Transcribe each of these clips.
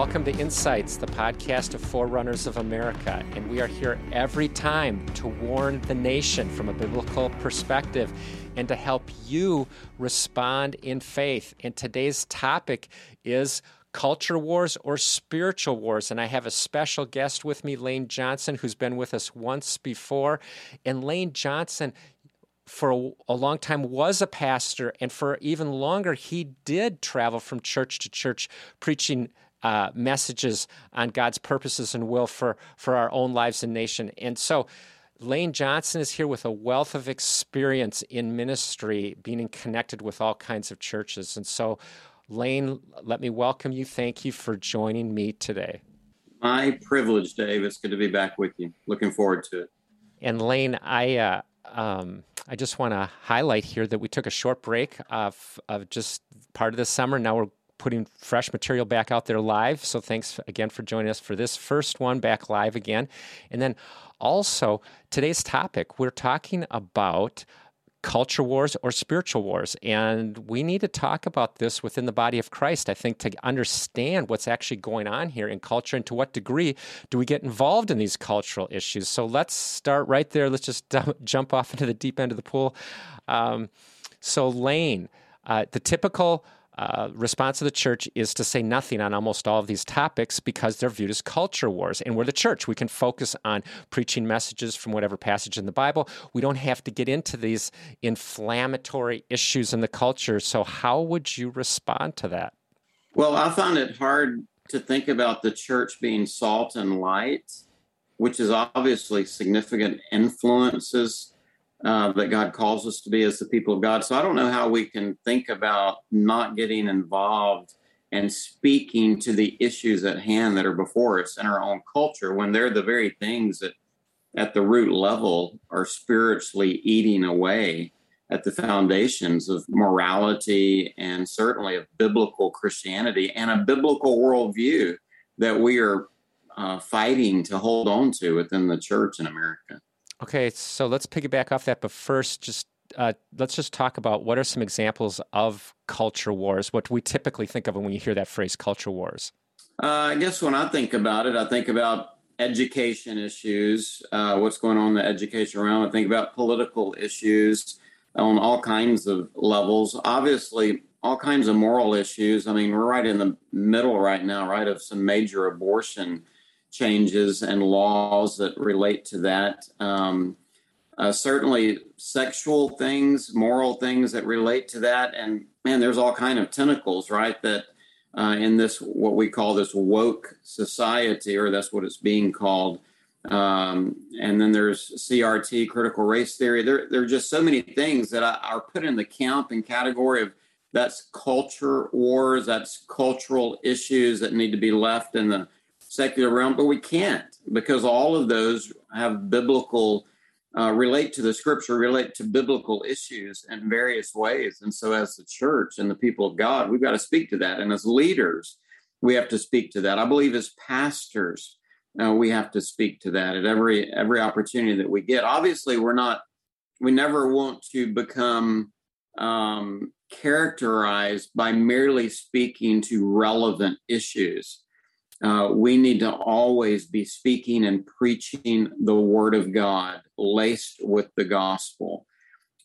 Welcome to Insights, the podcast of Forerunners of America. And we are here every time to warn the nation from a biblical perspective and to help you respond in faith. And today's topic is culture wars or spiritual wars. And I have a special guest with me, Lane Johnson, who's been with us once before. And Lane Johnson, for a, a, long time was a pastor, and for even longer, he did travel from church to church preaching uh, messages on God's purposes and will for, for our own lives and nation. And so, Lane Johnson is here with a wealth of experience in ministry, being connected with all kinds of churches. And so, Lane, let me welcome you. Thank you for joining me today. My privilege, Dave. It's good to be back with you. Looking forward to it. And Lane, I uh, um, I just want to highlight here that we took a short break of, of just part of the summer. Now we're putting fresh material back out there live. So thanks again for joining us for this first one back live again. And then also today's topic, we're talking about culture wars or spiritual wars. And we need to talk about this within the body of Christ, I think, to understand what's actually going on here in culture and to what degree do we get involved in these cultural issues. So let's start right there. Let's just jump off into the deep end of the pool. Um, so, Lane, uh, the typical uh, response of the church is to say nothing on almost all of these topics because they're viewed as culture wars. And we're the church. We can focus on preaching messages from whatever passage in the Bible. We don't have to get into these inflammatory issues in the culture. So, how would you respond to that? Well, I find it hard to think about the church being salt and light, which is obviously significant influences uh, that God calls us to be as the people of God. So I don't know how we can think about not getting involved and speaking to the issues at hand that are before us in our own culture when they're the very things that at the root level are spiritually eating away at the foundations of morality and certainly of biblical Christianity and a biblical worldview that we are uh, fighting to hold on to within the church in America. Okay, so let's piggyback off that, but first, just uh, let's just talk about what are some examples of culture wars. What we typically think of when you hear that phrase, culture wars. Uh, I guess when I think about it, I think about education issues, uh, what's going on in the education realm. I think about political issues on all kinds of levels. Obviously, all kinds of moral issues. I mean, we're right in the middle right now, right, of some major abortion changes and laws that relate to that. Um, uh, certainly, sexual things, moral things that relate to that, and man, there's all kind of tentacles, right? That uh, in this what we call this woke society, or that's what it's being called. Um, and then there's CRT, critical race theory. There, there are just so many things that are put in the camp and category of that's culture wars, that's cultural issues that need to be left in the secular realm, but we can't because all of those have biblical uh, relate to the scripture, relate to biblical issues in various ways. And so, as the church and the people of God, we've got to speak to that. And as leaders, we have to speak to that. I believe as pastors, uh, we have to speak to that at every every opportunity that we get. Obviously, we're not. We never want to become um, characterized by merely speaking to relevant issues uh, we need to always be speaking and preaching the word of God, laced with the gospel.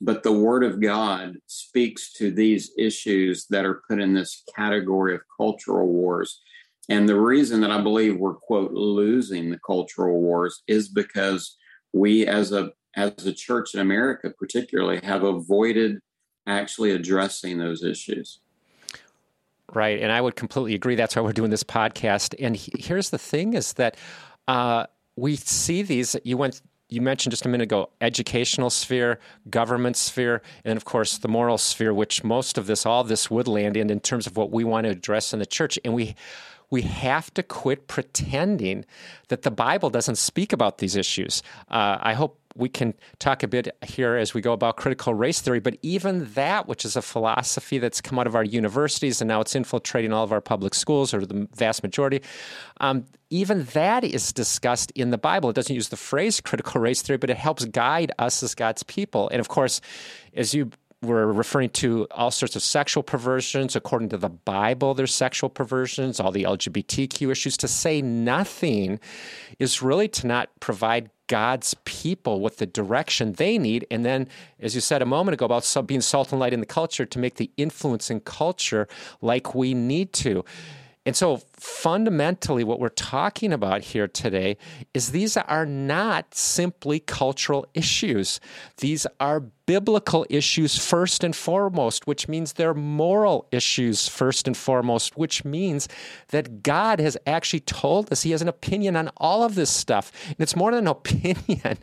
But the word of God speaks to these issues that are put in this category of cultural wars. And the reason that I believe we're, quote, losing the cultural wars is because we as a as a church in America particularly have avoided actually addressing those issues. Right. And I would completely agree. That's why we're doing this podcast. And he, here's the thing is that uh, we see these, you went, you mentioned just a minute ago, educational sphere, government sphere, and of course the moral sphere, which most of this, all this would land in in terms of what we want to address in the church. And we, we have to quit pretending that the Bible doesn't speak about these issues. Uh, I hope we can talk a bit here as we go about critical race theory, but even that, which is a philosophy that's come out of our universities and now it's infiltrating all of our public schools or the vast majority, um, even that is discussed in the Bible. It doesn't use the phrase critical race theory, but it helps guide us as God's people. And of course, as you we're referring to all sorts of sexual perversions. According to the Bible, there's sexual perversions, all the LGBTQ issues. To say nothing is really to not provide God's people with the direction they need. And then, as you said a moment ago about being salt and light in the culture, to make the influence in culture like we need to. And so, fundamentally, what we're talking about here today is these are not simply cultural issues. These are biblical issues first and foremost, which means they're moral issues first and foremost, which means that God has actually told us He has an opinion on all of this stuff. And it's more than an opinion.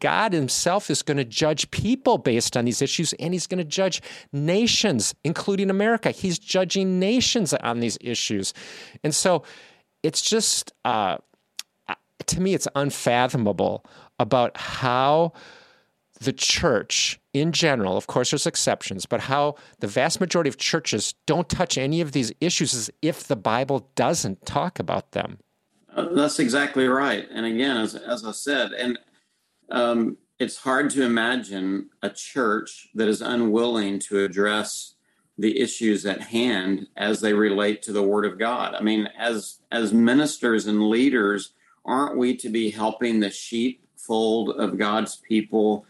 God Himself is going to judge people based on these issues, and He's going to judge nations, including America. He's judging nations on these issues. And so it's just, uh, to me, it's unfathomable about how the church in general, of course, there's exceptions, but how the vast majority of churches don't touch any of these issues is if the Bible doesn't talk about them. Uh, that's exactly right. And again, as, as I said, and um, it's hard to imagine a church that is unwilling to address the issues at hand as they relate to the Word of God. I mean, as as ministers and leaders, aren't we to be helping the sheepfold of God's people?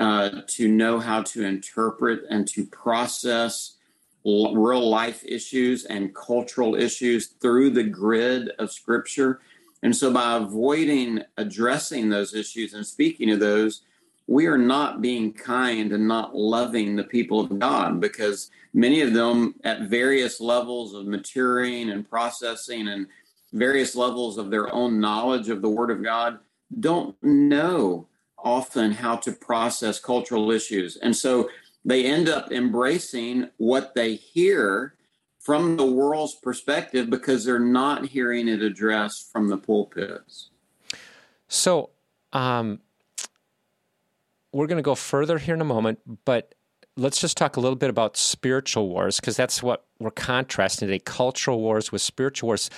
Uh, to know how to interpret and to process l- real life issues and cultural issues through the grid of Scripture. And so, by avoiding addressing those issues and speaking of those, we are not being kind and not loving the people of God because many of them, at various levels of maturing and processing and various levels of their own knowledge of the Word of God, don't know often how to process cultural issues. And so they end up embracing what they hear from the world's perspective because they're not hearing it addressed from the pulpits. So, um, we're going to go further here in a moment, but let's just talk a little bit about spiritual wars because that's what we're contrasting today cultural wars with spiritual wars.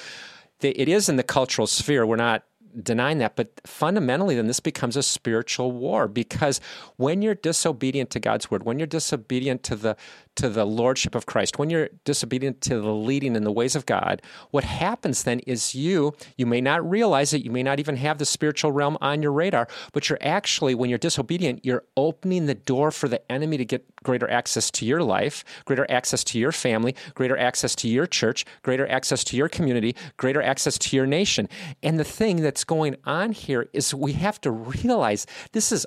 It is in the cultural sphere. We're not denying that. But fundamentally, then this becomes a spiritual war because when you're disobedient to God's word, when you're disobedient to the to the lordship of Christ, when you're disobedient to the leading in the ways of God, what happens then is you you may not realize it, you may not even have the spiritual realm on your radar, but you're actually when you're disobedient, you're opening the door for the enemy to get greater access to your life, greater access to your family, greater access to your church, greater access to your community, greater access to your nation. And the thing that's going on here is we have to realize this is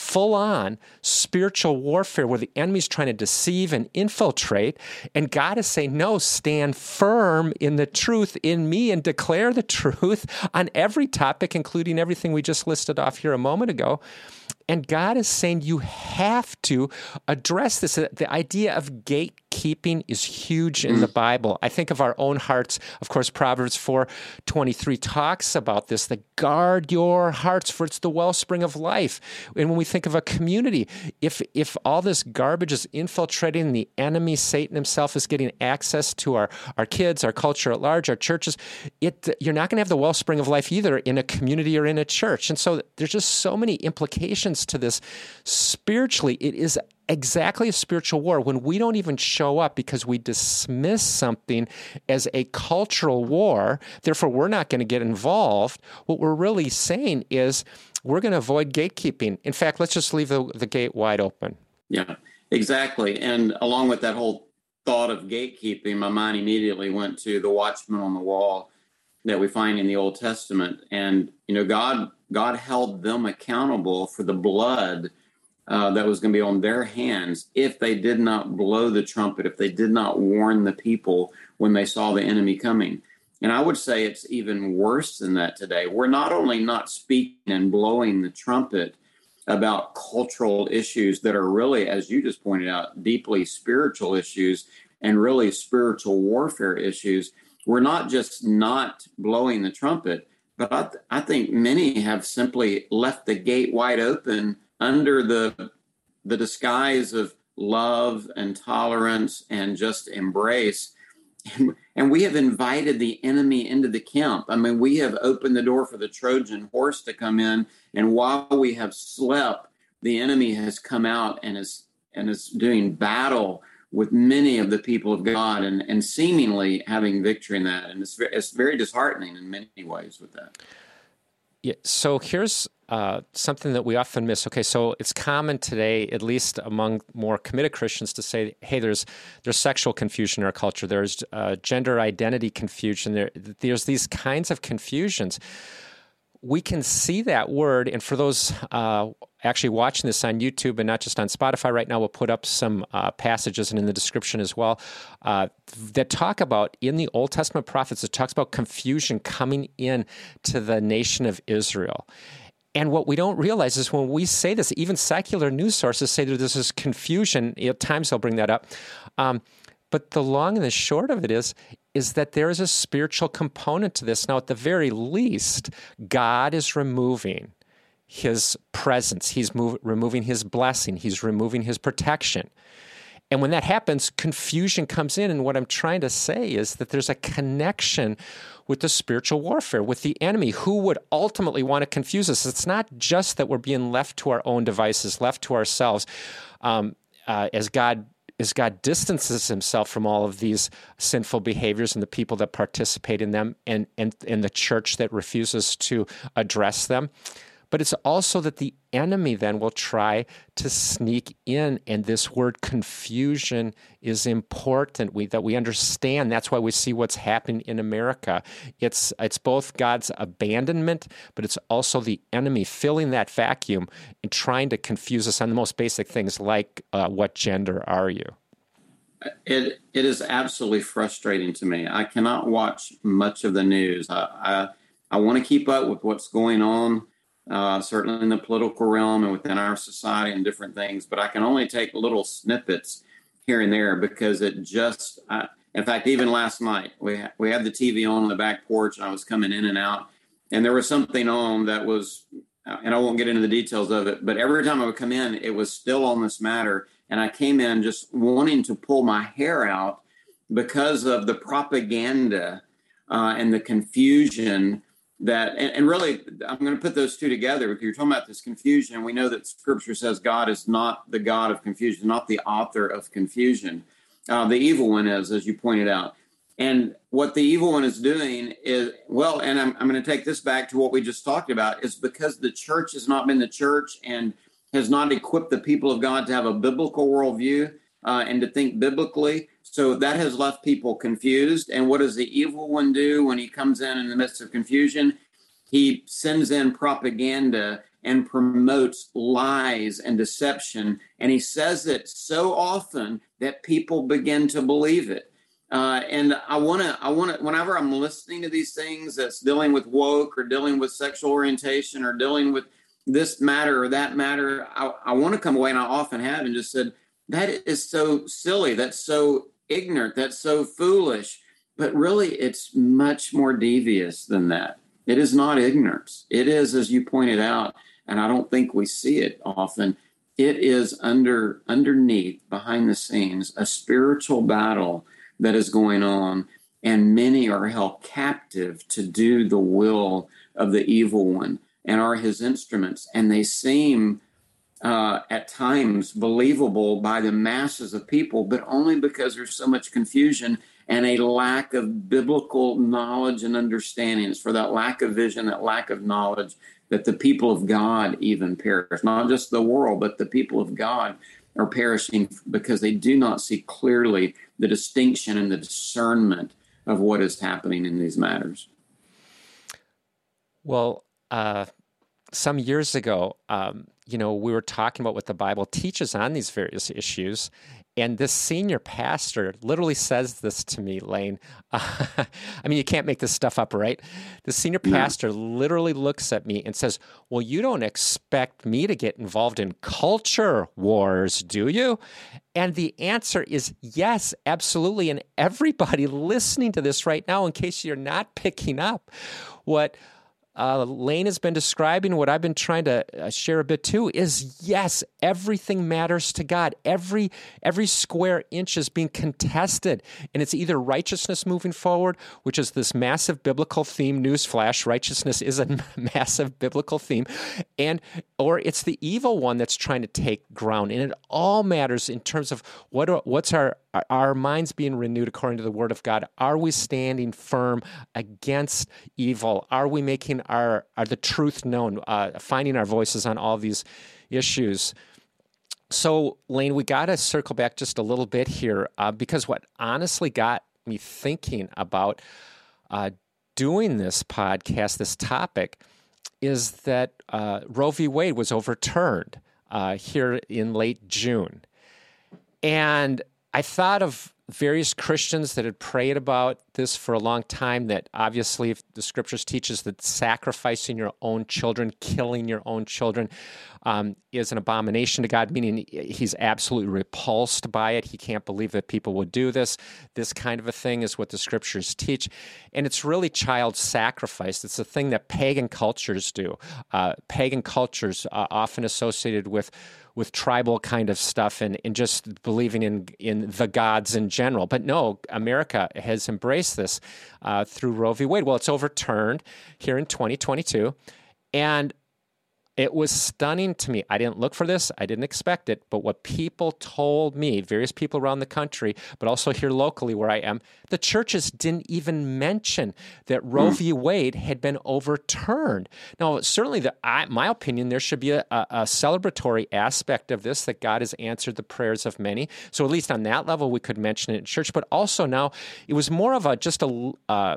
full on spiritual warfare where the enemy's trying to deceive and infiltrate. And God is saying, No, stand firm in the truth in me and declare the truth on every topic, including everything we just listed off here a moment ago. And God is saying you have to address this. The idea of gatekeeping is huge in mm. the Bible. I think of our own hearts. Of course, Proverbs 4 23 talks about this that guard your hearts, for it's the wellspring of life. And when we think of a community, if, if all this garbage is infiltrating the enemy, Satan himself is getting access to our, our kids, our culture at large, our churches, it, you're not going to have the wellspring of life either in a community or in a church. And so there's just so many implications to this spiritually. It is exactly a spiritual war when we don't even show up because we dismiss something as a cultural war. Therefore, we're not going to get involved. What we're really saying is we're going to avoid gatekeeping. In fact, let's just leave the, the gate wide open. Yeah, exactly. And along with that whole thought of gatekeeping, my mind immediately went to the watchman on the wall that we find in the Old Testament. And, you know, God God held them accountable for the blood uh, that was going to be on their hands if they did not blow the trumpet, if they did not warn the people when they saw the enemy coming. And I would say it's even worse than that today. We're not only not speaking and blowing the trumpet about cultural issues that are really, as you just pointed out, deeply spiritual issues and really spiritual warfare issues. We're not just not blowing the trumpet, but I, th- I think many have simply left the gate wide open under the the disguise of love and tolerance and just embrace. And, and we have invited the enemy into the camp. I mean, we have opened the door for the Trojan horse to come in. And while we have slept, the enemy has come out and is and is doing battle with many of the people of God and, and seemingly having victory in that. And it's, it's very disheartening in many ways with that. Yeah, so here's uh, something that we often miss. Okay, so it's common today, at least among more committed Christians, to say, "Hey, there's there's sexual confusion in our culture. There's uh, gender identity confusion. There, there's these kinds of confusions." We can see that word. And for those uh, actually watching this on YouTube and not just on Spotify right now, we'll put up some uh, passages and in the description as well uh, that talk about in the Old Testament prophets, it talks about confusion coming in to the nation of Israel. And what we don't realize is when we say this, even secular news sources say that this confusion. At times they'll bring that up. Um, but the long and the short of it is, is that there is a spiritual component to this. Now, at the very least, God is removing his presence, he's move, removing his blessing, he's removing his protection. And when that happens, confusion comes in. And what I'm trying to say is that there's a connection with the spiritual warfare, with the enemy who would ultimately want to confuse us. It's not just that we're being left to our own devices, left to ourselves. Um, uh, as God as God distances himself from all of these sinful behaviors and the people that participate in them and, and, and the church that refuses to address them. But it's also that the enemy then will try to sneak in, and this word confusion is important. We that we understand. That's why we see what's happening in America. It's it's both God's abandonment, but it's also the enemy filling that vacuum and trying to confuse us on the most basic things like uh, what gender are you. It it is absolutely frustrating to me. I cannot watch much of the news. I I, I want to keep up with what's going on uh, certainly in the political realm and within our society and different things. But I can only take little snippets here and there because it just, I, in fact, even last night we we had the TV on on the back porch and I was coming in and out, and there was something on that was, and I won't get into the details of it, but every time I would come in, it was still on this matter, and I came in just wanting to pull my hair out because of the propaganda uh, and the confusion that and, and, really i'm going to put those two together because you're talking about this confusion we know that scripture says god is not the god of confusion not the author of confusion. Uh, the evil one is as you pointed out. And what the evil one is doing is well and i'm, I'm going to take this back to what we just talked about is because the church has not been the church and has not equipped the people of god to have a biblical worldview uh, and to think biblically so that has left people confused. And what does the evil one do when he comes in in the midst of confusion? He sends in propaganda and promotes lies and deception. And he says it so often that people begin to believe it. Uh, and I want to, I want to, whenever I'm listening to these things that's dealing with woke or dealing with sexual orientation or dealing with this matter or that matter, I, I want to come away, and I often have, and just said, that is so silly. That's so ignorant. That's so foolish. But really, it's much more devious than that. It is not ignorance. It is, as you pointed out, and I don't think we see it often. It is under underneath, behind the scenes, a spiritual battle that is going on, and many are held captive to do the will of the evil one and are his instruments. And they seem uh, at times believable by the masses of people, but only because there's so much confusion and a lack of biblical knowledge and understanding. It's for that lack of vision, that lack of knowledge, that the people of God even perish. Not just the world, but the people of God are perishing because they do not see clearly the distinction and the discernment of what is happening in these matters. Well, uh, some years ago, um, you know, we were talking about what the Bible teaches on these various issues. And this senior pastor literally says this to me, Lane. Uh, I mean, you can't make this stuff up, right? The senior pastor literally looks at me and says, Well, you don't expect me to get involved in culture wars, do you? And the answer is yes, absolutely. And everybody listening to this right now, in case you're not picking up, what uh, Lane has been describing, what I've been trying to uh, share a bit too, is yes, everything matters to God. Every every square inch is being contested, and it's either righteousness moving forward, which is this massive biblical theme. Newsflash: righteousness is a massive biblical theme, and or it's the evil one that's trying to take ground, and it all matters in terms of what what's our our minds being renewed according to the Word of God? Are we standing firm against evil? Are we making our, our the truth known, uh, finding our voices on all these issues? So, Lane, we got to circle back just a little bit here uh, because what honestly got me thinking about uh, doing this podcast, this topic, is that uh, Roe v. Wade was overturned uh, here in late June. And I thought of various Christians that had prayed about this for a long time. That obviously, the scriptures teaches that sacrificing your own children, killing your own children, um, is an abomination to God. Meaning, he's absolutely repulsed by it. He can't believe that people would do this. This kind of a thing is what the scriptures teach, and it's really child sacrifice. It's a thing that pagan cultures do. Uh, pagan cultures uh, often associated with with tribal kind of stuff and, and just believing in in the gods in general. But no, America has embraced this uh, through Roe v. Wade. Well, it's overturned here in 2022, and it was stunning to me. I didn't look for this, I didn't expect it, but what people told me, various people around the country, but also here locally where I am, the churches didn't even mention that Roe mm. v. Wade had been overturned. Now, certainly, the, I, my opinion, there should be a, a, a, celebratory aspect of this that God has answered the prayers of many. So, at least on that level, we could mention it in church, but also now it was more of a just a, uh,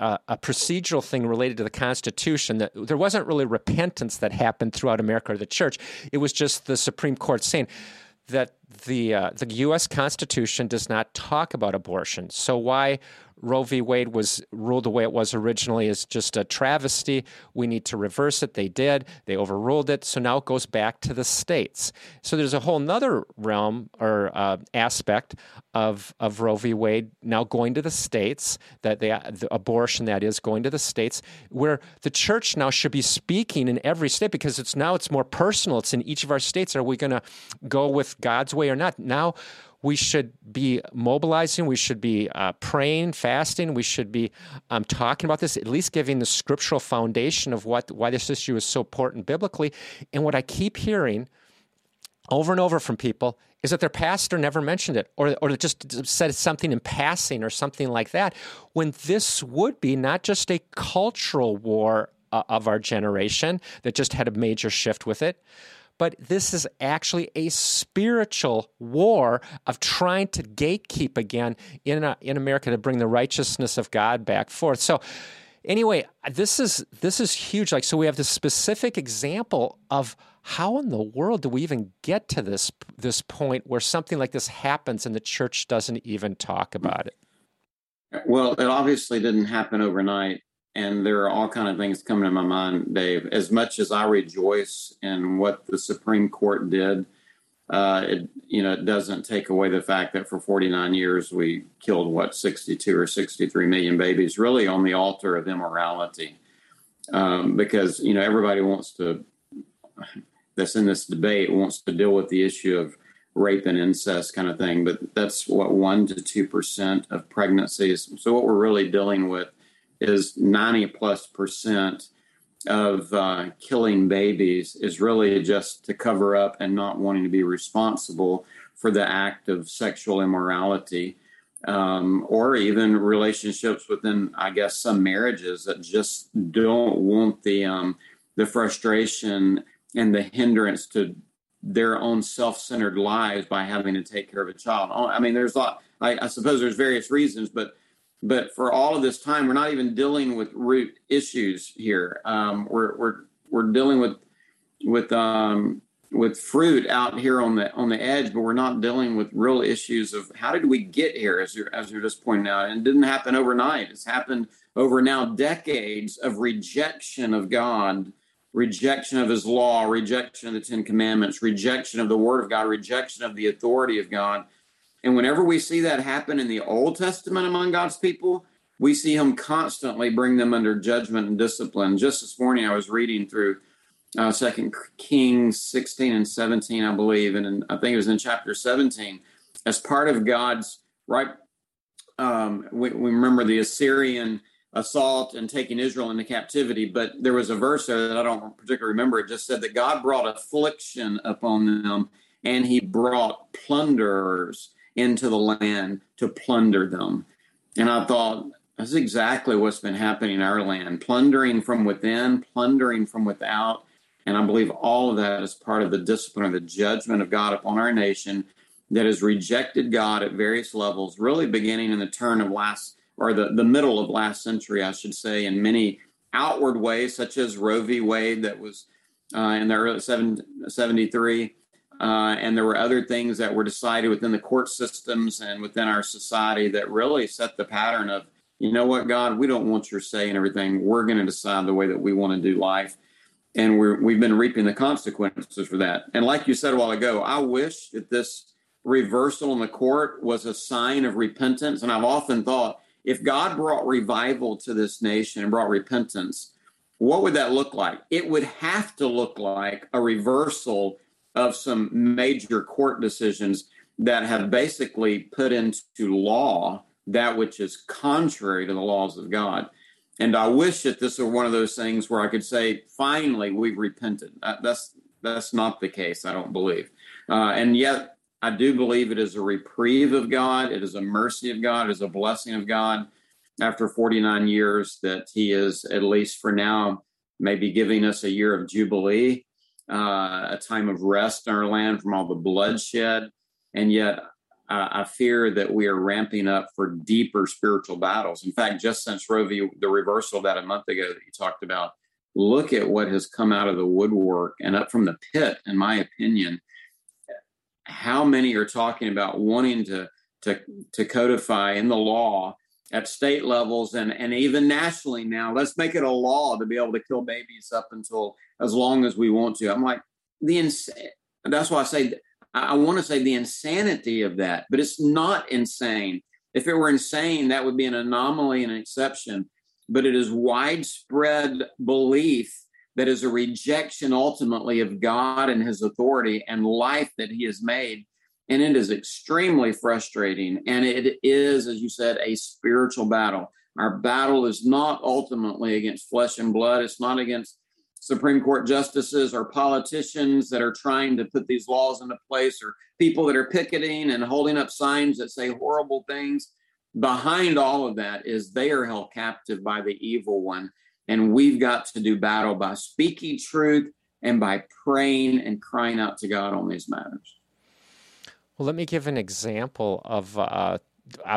a, procedural thing related to the Constitution that there wasn't really repentance that happened throughout America or the church. It was just the Supreme Court saying that the uh, the U.S. Constitution does not talk about abortion. So why Roe v. Wade was ruled the way it was originally is just a travesty. We need to reverse it. They did. They overruled it. So now it goes back to the states. So there's a whole nother realm or uh, aspect of, of Roe v. Wade now going to the states, that the, the abortion that is going to the states, where the church now should be speaking in every state because it's now it's more personal. It's in each of our states. Are we going to go with God's way or not? Now we should be mobilizing, we should be uh, praying, fasting, we should be um, talking about this, at least giving the scriptural foundation of what why this issue is so important biblically. And what I keep hearing over and over from people is that their pastor never mentioned it or, or just said something in passing or something like that, when this would be not just a cultural war uh, of our generation that just had a major shift with it, but this is actually a spiritual war of trying to gatekeep again in, uh, in America to bring the righteousness of God back forth. So, anyway, this is this is huge. Like, so we have this specific example of how in the world do we even get to this this point where something like this happens and the church doesn't even talk about it? Well, it obviously didn't happen overnight and there are all kind of things coming to my mind, Dave. As much as I rejoice in what the Supreme Court did, uh, it you know it doesn't take away the fact that for 49 years we killed what 62 or 63 million babies, really on the altar of immorality, um, because you know everybody wants to that's in this debate wants to deal with the issue of rape and incest kind of thing, but that's what one to two percent of pregnancies. So what we're really dealing with is 90 plus percent of uh, killing babies is really just to cover up and not wanting to be responsible for the act of sexual immorality. Um, or even relationships within i guess some marriages that just don't want the um, the frustration and the hindrance to their own self-centered lives by having to take care of a child. I mean there's a lot I, I suppose there's various reasons but but for all of this time, we're not even dealing with root issues here. Um, we're we're we're dealing with with um, with fruit out here on the on the edge, but we're not dealing with real issues of how did we get here, as you're as you're just pointing out. And it didn't happen overnight. It's happened over now decades of rejection of God, rejection of His law, rejection of the Ten Commandments, rejection of the Word of God, rejection of the authority of God and whenever we see that happen in the Old Testament among God's people, we see him constantly bring them under judgment and discipline. Just this morning, I was reading through uh, Second Kings 16 and 17, I believe, and in, I think it was in chapter 17, as part of God's right. Um, we, we remember the Assyrian assault and taking Israel into captivity. But there was a verse there that I don't particularly remember. It just said that God brought affliction upon them and he brought plunderers into the land to plunder them. And I thought, that's exactly what's been happening in our land plundering from within, plundering from without. And I believe all of that is part of the discipline or the judgment of God upon our nation that has rejected God at various levels, really beginning in the turn of last or the, the middle of last century, I should say, in many outward ways, such as Roe v. Wade, that was uh, in the early 73. Uh, and there were other things that were decided within the court systems and within our society that really set the pattern of, you know what, God, we don't want your say and everything. We're going to decide the way that we want to do life. And we're, we've been reaping the consequences for that. And like you said a while ago, I wish that this reversal in the court was a sign of repentance. And I've often thought, if God brought revival to this nation and brought repentance, what would that look like? It would have to look like a reversal of some major court decisions that have basically put into law that which is contrary to the laws of God. And I wish that this were one of those things where I could say, finally, we've repented. That's that's not the case. I don't believe. Uh, and yet, I do believe it is a reprieve of God. It is a mercy of God. It is a blessing of God after 49 years that He is, at least for now, maybe giving us a year of Jubilee, uh, a time of rest in our land from all the bloodshed. And yet, I fear that we are ramping up for deeper spiritual battles. In fact, just since Roe v. the reversal of that a month ago that you talked about, look at what has come out of the woodwork and up from the pit, in my opinion how many are talking about wanting to to to codify in the law at state levels and and even nationally now. Let's make it a law to be able to kill babies up until as long as we want to. I'm like the ins- that's why i say i want to say the insanity of that but it's not insane. If it were insane that would be an anomaly and an exception but it is widespread belief that is a rejection ultimately of God and his authority and life that he has made. And it is extremely frustrating. And it is, as you said, a spiritual battle. Our battle is not ultimately against flesh and blood, it's not against Supreme Court justices or politicians that are trying to put these laws into place or people that are picketing and holding up signs that say horrible things. Behind all of that is they are held captive by the evil one and we've got to do battle by speaking truth and by praying and crying out to God on these matters. Well, let me give an example of uh,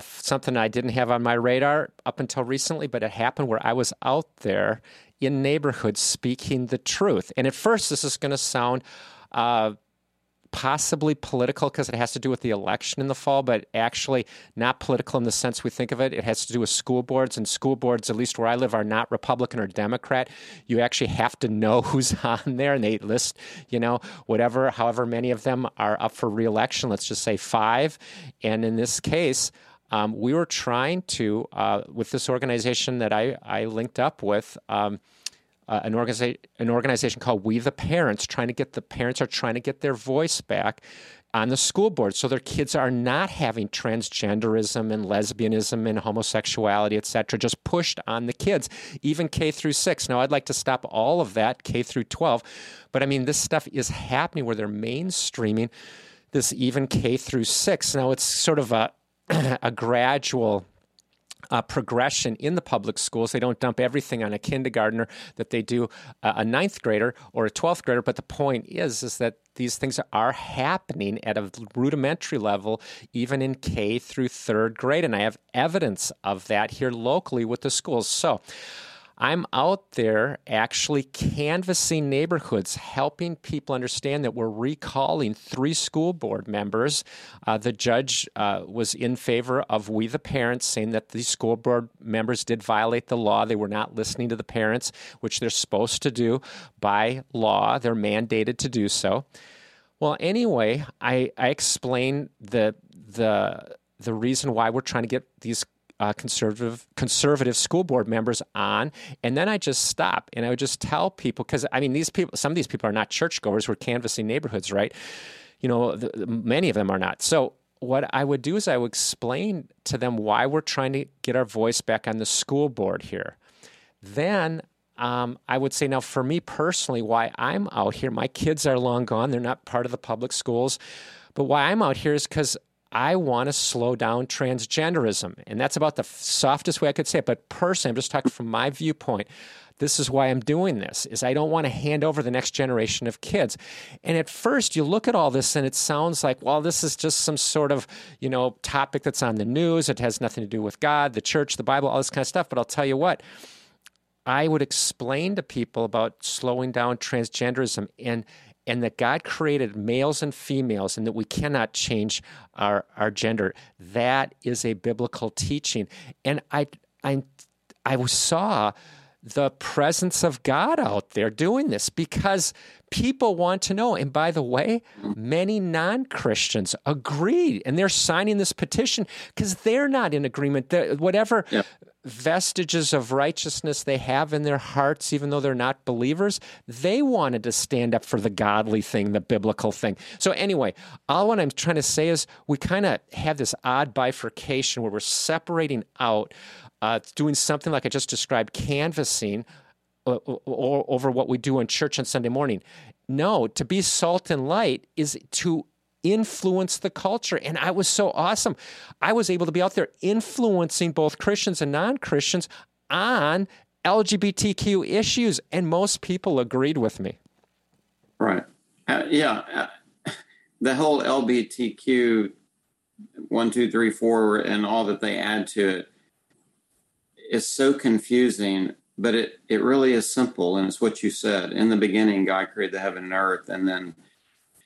something I didn't have on my radar up until recently, but it happened where I was out there in neighborhoods speaking the truth. And at first, this is going to sound uh, possibly political because it has to do with the election in the fall, but actually not political in the sense we think of it. It has to do with school boards, and school boards, at least where I live, are not Republican or Democrat. You actually have to know who's on there, and they list, you know, whatever, however many of them are up for reelection. Let's just say five. And in this case, um, we were trying to, uh, with this organization that I, I linked up with, um, uh, an, organiza- an organization called We the Parents, trying to get the parents are trying to get their voice back on the school board. So their kids are not having transgenderism and lesbianism and homosexuality etc just pushed on the kids even k through 6 now i'd like to stop all of that k through 12 but i mean this stuff is happening where they're mainstreaming this even k through 6 now it's sort of a a gradual uh, progression in the public schools. They don't dump everything on a kindergartner that they do uh, a ninth grader or a 12th grader. But the point is, is that these things are happening at a rudimentary level, even in K through third grade. And I have evidence of that here locally with the schools. So, I'm out there actually canvassing neighborhoods, helping people understand that we're recalling three school board members. Uh, the judge uh, was in favor of we, the parents, saying that the school board members did violate the law. They were not listening to the parents, which they're supposed to do by law. They're mandated to do so. Well, anyway, I, I explained the the the reason why we're trying to get these uh, conservative conservative school board members on, and then I just stop and I would just tell people because I mean these people, some of these people are not churchgoers. We're canvassing neighborhoods, right? You know, the, many of them are not. So what I would do is I would explain to them why we're trying to get our voice back on the school board here. Then um, I would say now for me personally, why I'm out here, my kids are long gone. They're not part of the public schools. But why I'm out here is because I want to slow down transgenderism. And that's about the softest way I could say it. But personally, I'm just talking from my viewpoint. This is why I'm doing this is I don't want to hand over the next generation of kids. And at first you look at all this and it sounds like, well, this is just some sort of, you know, topic that's on the news. It has nothing to do with God, the church, the Bible, all this kind of stuff. But I'll tell you what, I would explain to people about slowing down transgenderism and and that God created males and females and that we cannot change our, our gender. That is a biblical teaching. And I I I saw the presence of God out there doing this because people want to know. And by the way, many non Christians agree and they're signing this petition because they're not in agreement. They're, whatever vestiges of righteousness they have in their hearts, even though they're not believers, they wanted to stand up for the godly thing, the biblical thing. So, anyway, all what I'm trying to say is we kind of have this odd bifurcation where we're separating out uh, doing something like I just described, canvassing uh, over what we do in church on Sunday morning. No, to be salt and light is to influence the culture. And I was so awesome. I was able to be out there influencing both Christians and non Christians on LGBTQ issues. And most people agreed with me. Right. Uh, yeah. Uh, the whole LGBTQ one, two, three, four, and all that they add to it is so confusing, but it, it really is simple. And it's what you said. In the beginning, God created the heaven and earth. And then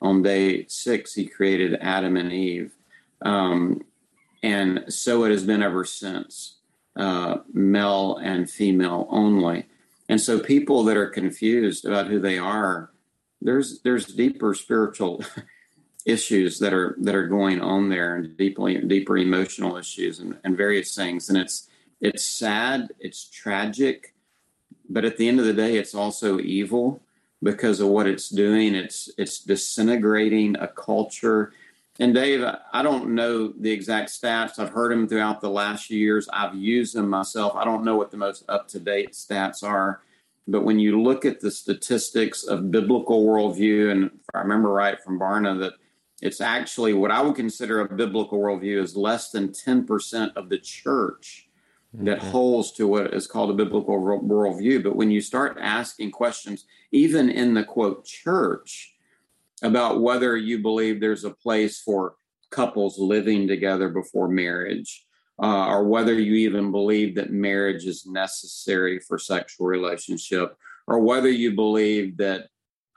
on day six, he created Adam and Eve. Um, and so it has been ever since, uh, male and female only. And so people that are confused about who they are, there's there's deeper spiritual issues that are that are going on there and deeply deeper emotional issues and, and various things. And it's it's sad, it's tragic, but at the end of the day, it's also evil because of what it's doing. It's it's disintegrating a culture. And Dave, I don't know the exact stats. I've heard them throughout the last years. I've used them myself. I don't know what the most up to date stats are. But when you look at the statistics of biblical worldview, and if I remember right from Barna, that it's actually what I would consider a biblical worldview is less than 10% of the church that mm-hmm. holds to what is called a biblical worldview. But when you start asking questions, even in the quote church, about whether you believe there's a place for couples living together before marriage, uh, or whether you even believe that marriage is necessary for sexual relationship, or whether you believe that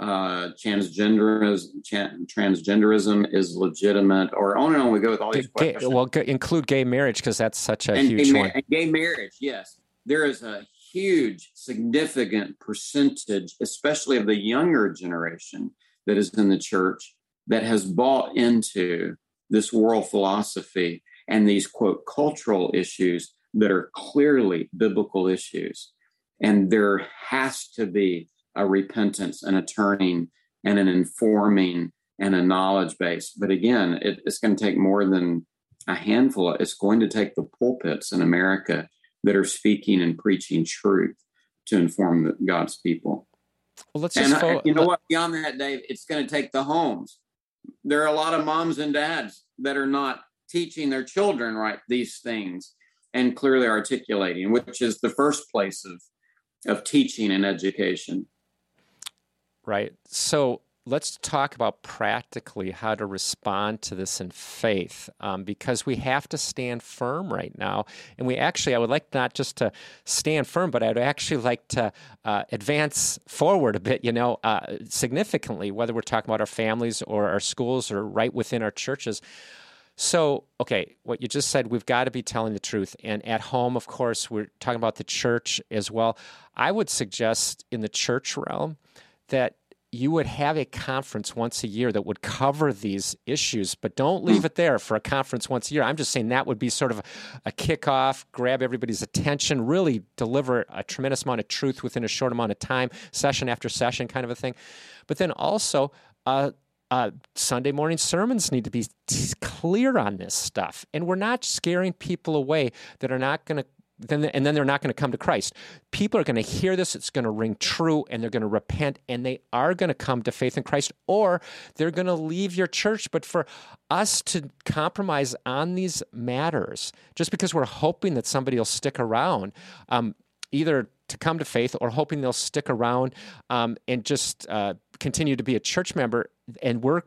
uh, transgenderism, transgenderism is legitimate, or on and on we go with all these gay, questions. Well, include gay marriage because that's such a and, huge and, one. And gay marriage, yes, there is a huge, significant percentage, especially of the younger generation that is in the church, that has bought into this world philosophy and these quote cultural issues that are clearly biblical issues. And there has to be a repentance and a turning and an informing and a knowledge base. But again, it, it's going to take more than a handful. It's going to take the pulpits in America that are speaking and preaching truth to inform God's people. Well, let's just and follow, you know what? Beyond that, Dave, it's going to take the homes. There are a lot of moms and dads that are not teaching their children right these things and clearly articulating, which is the first place of of teaching and education right? So let's talk about practically how to respond to this in faith um, because we have to stand firm right now. And we actually, I would like not just to stand firm, but I'd actually like to uh, advance forward a bit, you know, uh, significantly, whether we're talking about our families or our schools or right within our churches. So, okay, what you just said, we've got to be telling the truth. And at home, of course, we're talking about the church as well. I would suggest in the church realm, that you would have a conference once a year that would cover these issues, but don't leave it there for a conference once a year. I'm just saying that would be sort of a kickoff, grab everybody's attention, really deliver a tremendous amount of truth within a short amount of time, session after session, kind of a thing. But then also, uh, uh, Sunday morning sermons need to be clear on this stuff. And we're not scaring people away that are not going to then and then they're not going to come to Christ. People are going to hear this, it's going to ring true, and they're going to repent, and they are going to come to faith in Christ, or they're going to leave your church. But for us to compromise on these matters, just because we're hoping that somebody will stick around, um, either to come to faith or hoping they'll stick around um, and just uh, continue to be a church member, and we're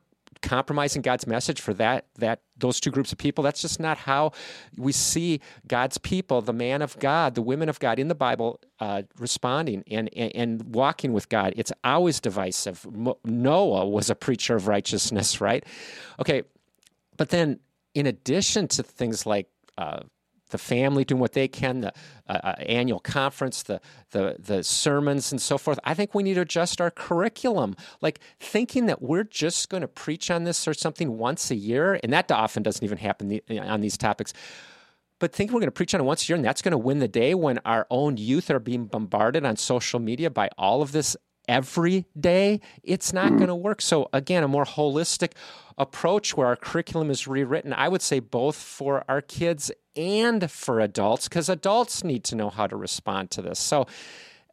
compromising God's message for that that those two groups of people. That's just not how we see God's people, the man of God, the women of God in the Bible, uh, responding and, and, and walking with God. It's always divisive. Noah was a preacher of righteousness, right? Okay, but then in addition to things like uh, the family doing what they can, the uh, uh, annual conference, the, the the sermons and so forth. I think we need to adjust our curriculum. Like thinking that we're just going to preach on this or something once a year, and that often doesn't even happen on these topics. But thinking we're going to preach on it once a year and that's going to win the day when our own youth are being bombarded on social media by all of this every day, it's not going to work. So, again, a more holistic approach where our curriculum is rewritten, I would say both for our kids and for adults, because adults need to know how to respond to this. So,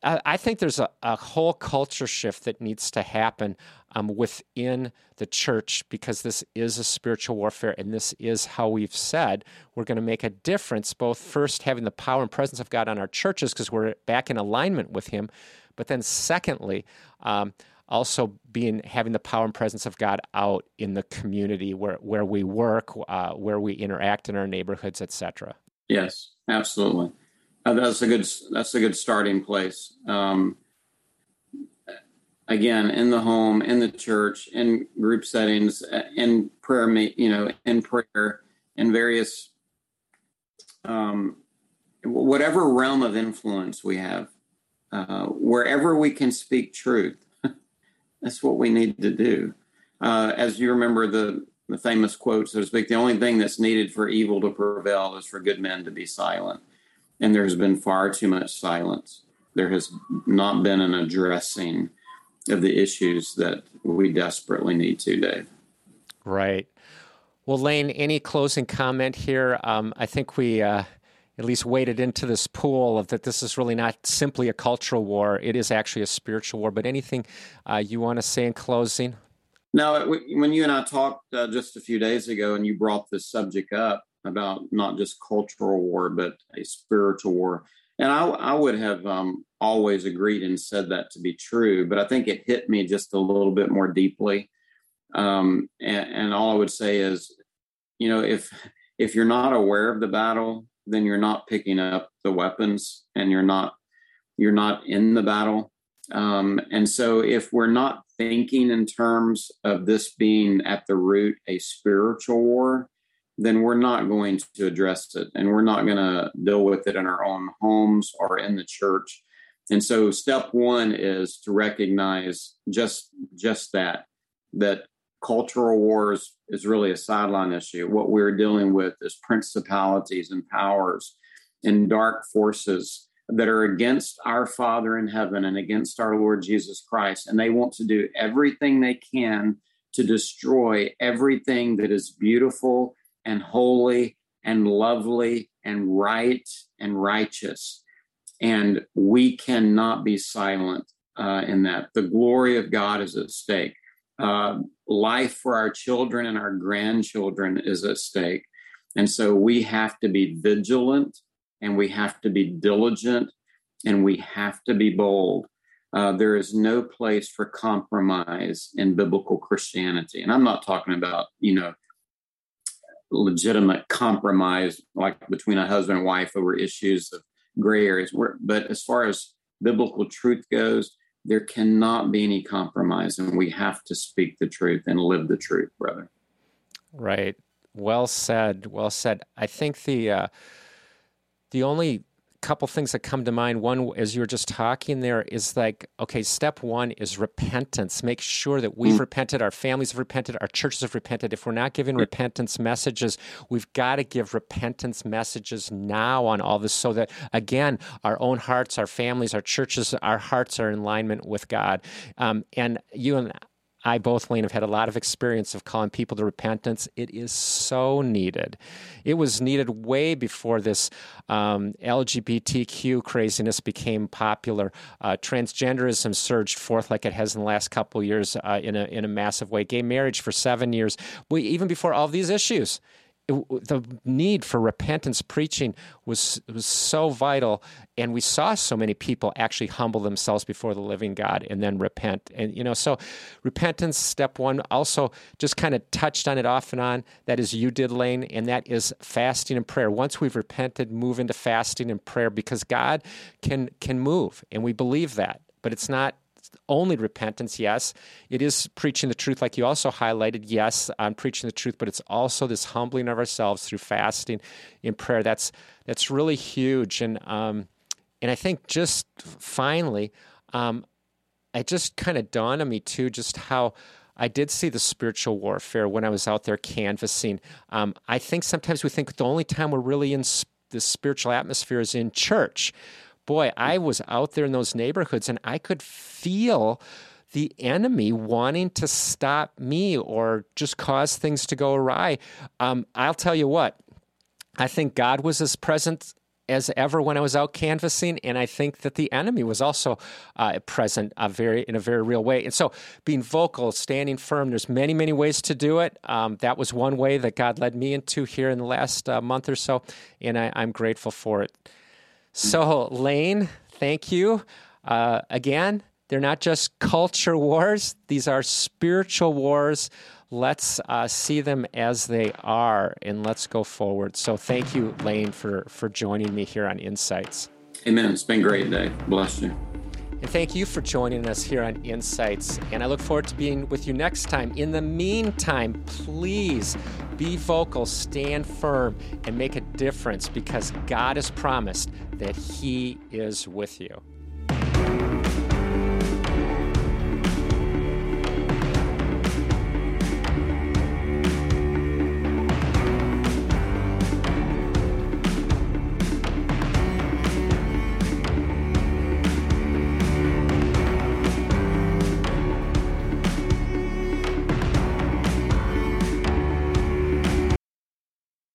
uh, I think there's a, a, whole culture shift that needs to happen um, within the church because this is a spiritual warfare and this is how we've said we're going to make a difference, both first having the power and presence of God on our churches because we're back in alignment with Him, but then secondly, um, also being having the power and presence of God out in the community where where we work, uh, where we interact in our neighborhoods, etc. Yes, absolutely. Uh, that's a good that's a good starting place. Um, again, in the home, in the church, in group settings, in prayer, you know, in prayer, in various um, whatever realm of influence we have, uh, wherever we can speak truth that's what we need to do. Uh, as you remember the, the famous quote, so to speak, the only thing that's needed for evil to prevail is for good men to be silent. And there's been far too much silence. There has not been an addressing of the issues that we desperately need to, Dave. Right. Well, Lane, any closing comment here? Um, I think we. Uh at least waded into this pool of that this is really not simply a cultural war, it is actually a spiritual war. But anything uh, you want to say in closing? Now, when you and I talked uh, just a few days ago and you brought this subject up about not just cultural war, but a spiritual war, and I, I would have um, always agreed and said that to be true, but I think it hit me just a little bit more deeply. Um, and, and all I would say is, you know, if if you're not aware of the battle, then you're not picking up the weapons and you're not you're not in the battle. Um, and so if we're not thinking in terms of this being at the root a spiritual war then we're not going to address it and we're not going to deal with it in our own homes or in the church. And so step one is to recognize just just that that cultural wars is really a sideline issue. What we're dealing with is principalities and powers and dark forces that are against our Father in heaven and against our Lord Jesus Christ. And they want to do everything they can to destroy everything that is beautiful and holy and lovely and right and righteous. And we cannot be silent uh, in that. The glory of God is at stake. Uh, life for our children and our grandchildren is at stake. And so we have to be vigilant and we have to be diligent and we have to be bold. Uh, there is no place for compromise in biblical Christianity. And I'm not talking about, you know, legitimate compromise like between a husband and wife over issues of gray areas. But as far as biblical truth goes, there cannot be any compromise and we have to speak the truth and live the truth brother. Right. Well said. Well said. I think the uh, the only couple things that come to mind. One, as you were just talking there, is like, okay, step one is repentance. Make sure that we've mm. repented, our families have repented, our churches have repented. If we're not giving repentance messages, we've got to give repentance messages now on all this so that, again, our own hearts, our families, our churches, our hearts are in alignment with God. Um, and you and I both, Lane, have had a lot of experience of calling people to repentance. It is so needed. It was needed way before this um, LGBTQ craziness became popular. Uh, transgenderism surged forth like it has in the last couple years uh, in a in a massive way. Gay marriage for seven years. We, even before all these issues, the need for repentance preaching was was so vital, and we saw so many people actually humble themselves before the living God and then repent. And you know, so repentance, step one, also just kind of touched on it off and on. That is, you did, Lane, and that is fasting and prayer. Once we've repented, move into fasting and prayer because God can can move, and we believe that. But it's not only repentance, yes. It is preaching the truth, like you also highlighted. Yes, I'm preaching the truth, but it's also this humbling of ourselves through fasting in prayer. That's that's really huge, and um, and I think just finally, um, it just kind of dawned on me too, just how. I did see the spiritual warfare when I was out there canvassing. Um, I think sometimes we think the only time we're really in the spiritual atmosphere is in church boy, I was out there in those neighborhoods and I could feel the enemy wanting to stop me or just cause things to go awry. Um, I'll tell you what, I think God was as present as ever when I was out canvassing, and I think that the enemy was also uh, present uh, very in a very real way. And so, being vocal, standing firm. There's many, many ways to do it. Um, that was one way that God led me into here in the last uh, month or so, and I, I'm grateful for it. So, Lane, thank you. Uh, again, they're not just culture wars, these are spiritual wars. Let's uh, see them as they are and let's go forward. So, thank you, Lane, for, for joining me here on Insights. Amen. It's been great Dave. Bless you. And thank you for joining us here on Insights. And I look forward to being with you next time. In the meantime, please be vocal, stand firm, and make a difference because God has promised that He is with you.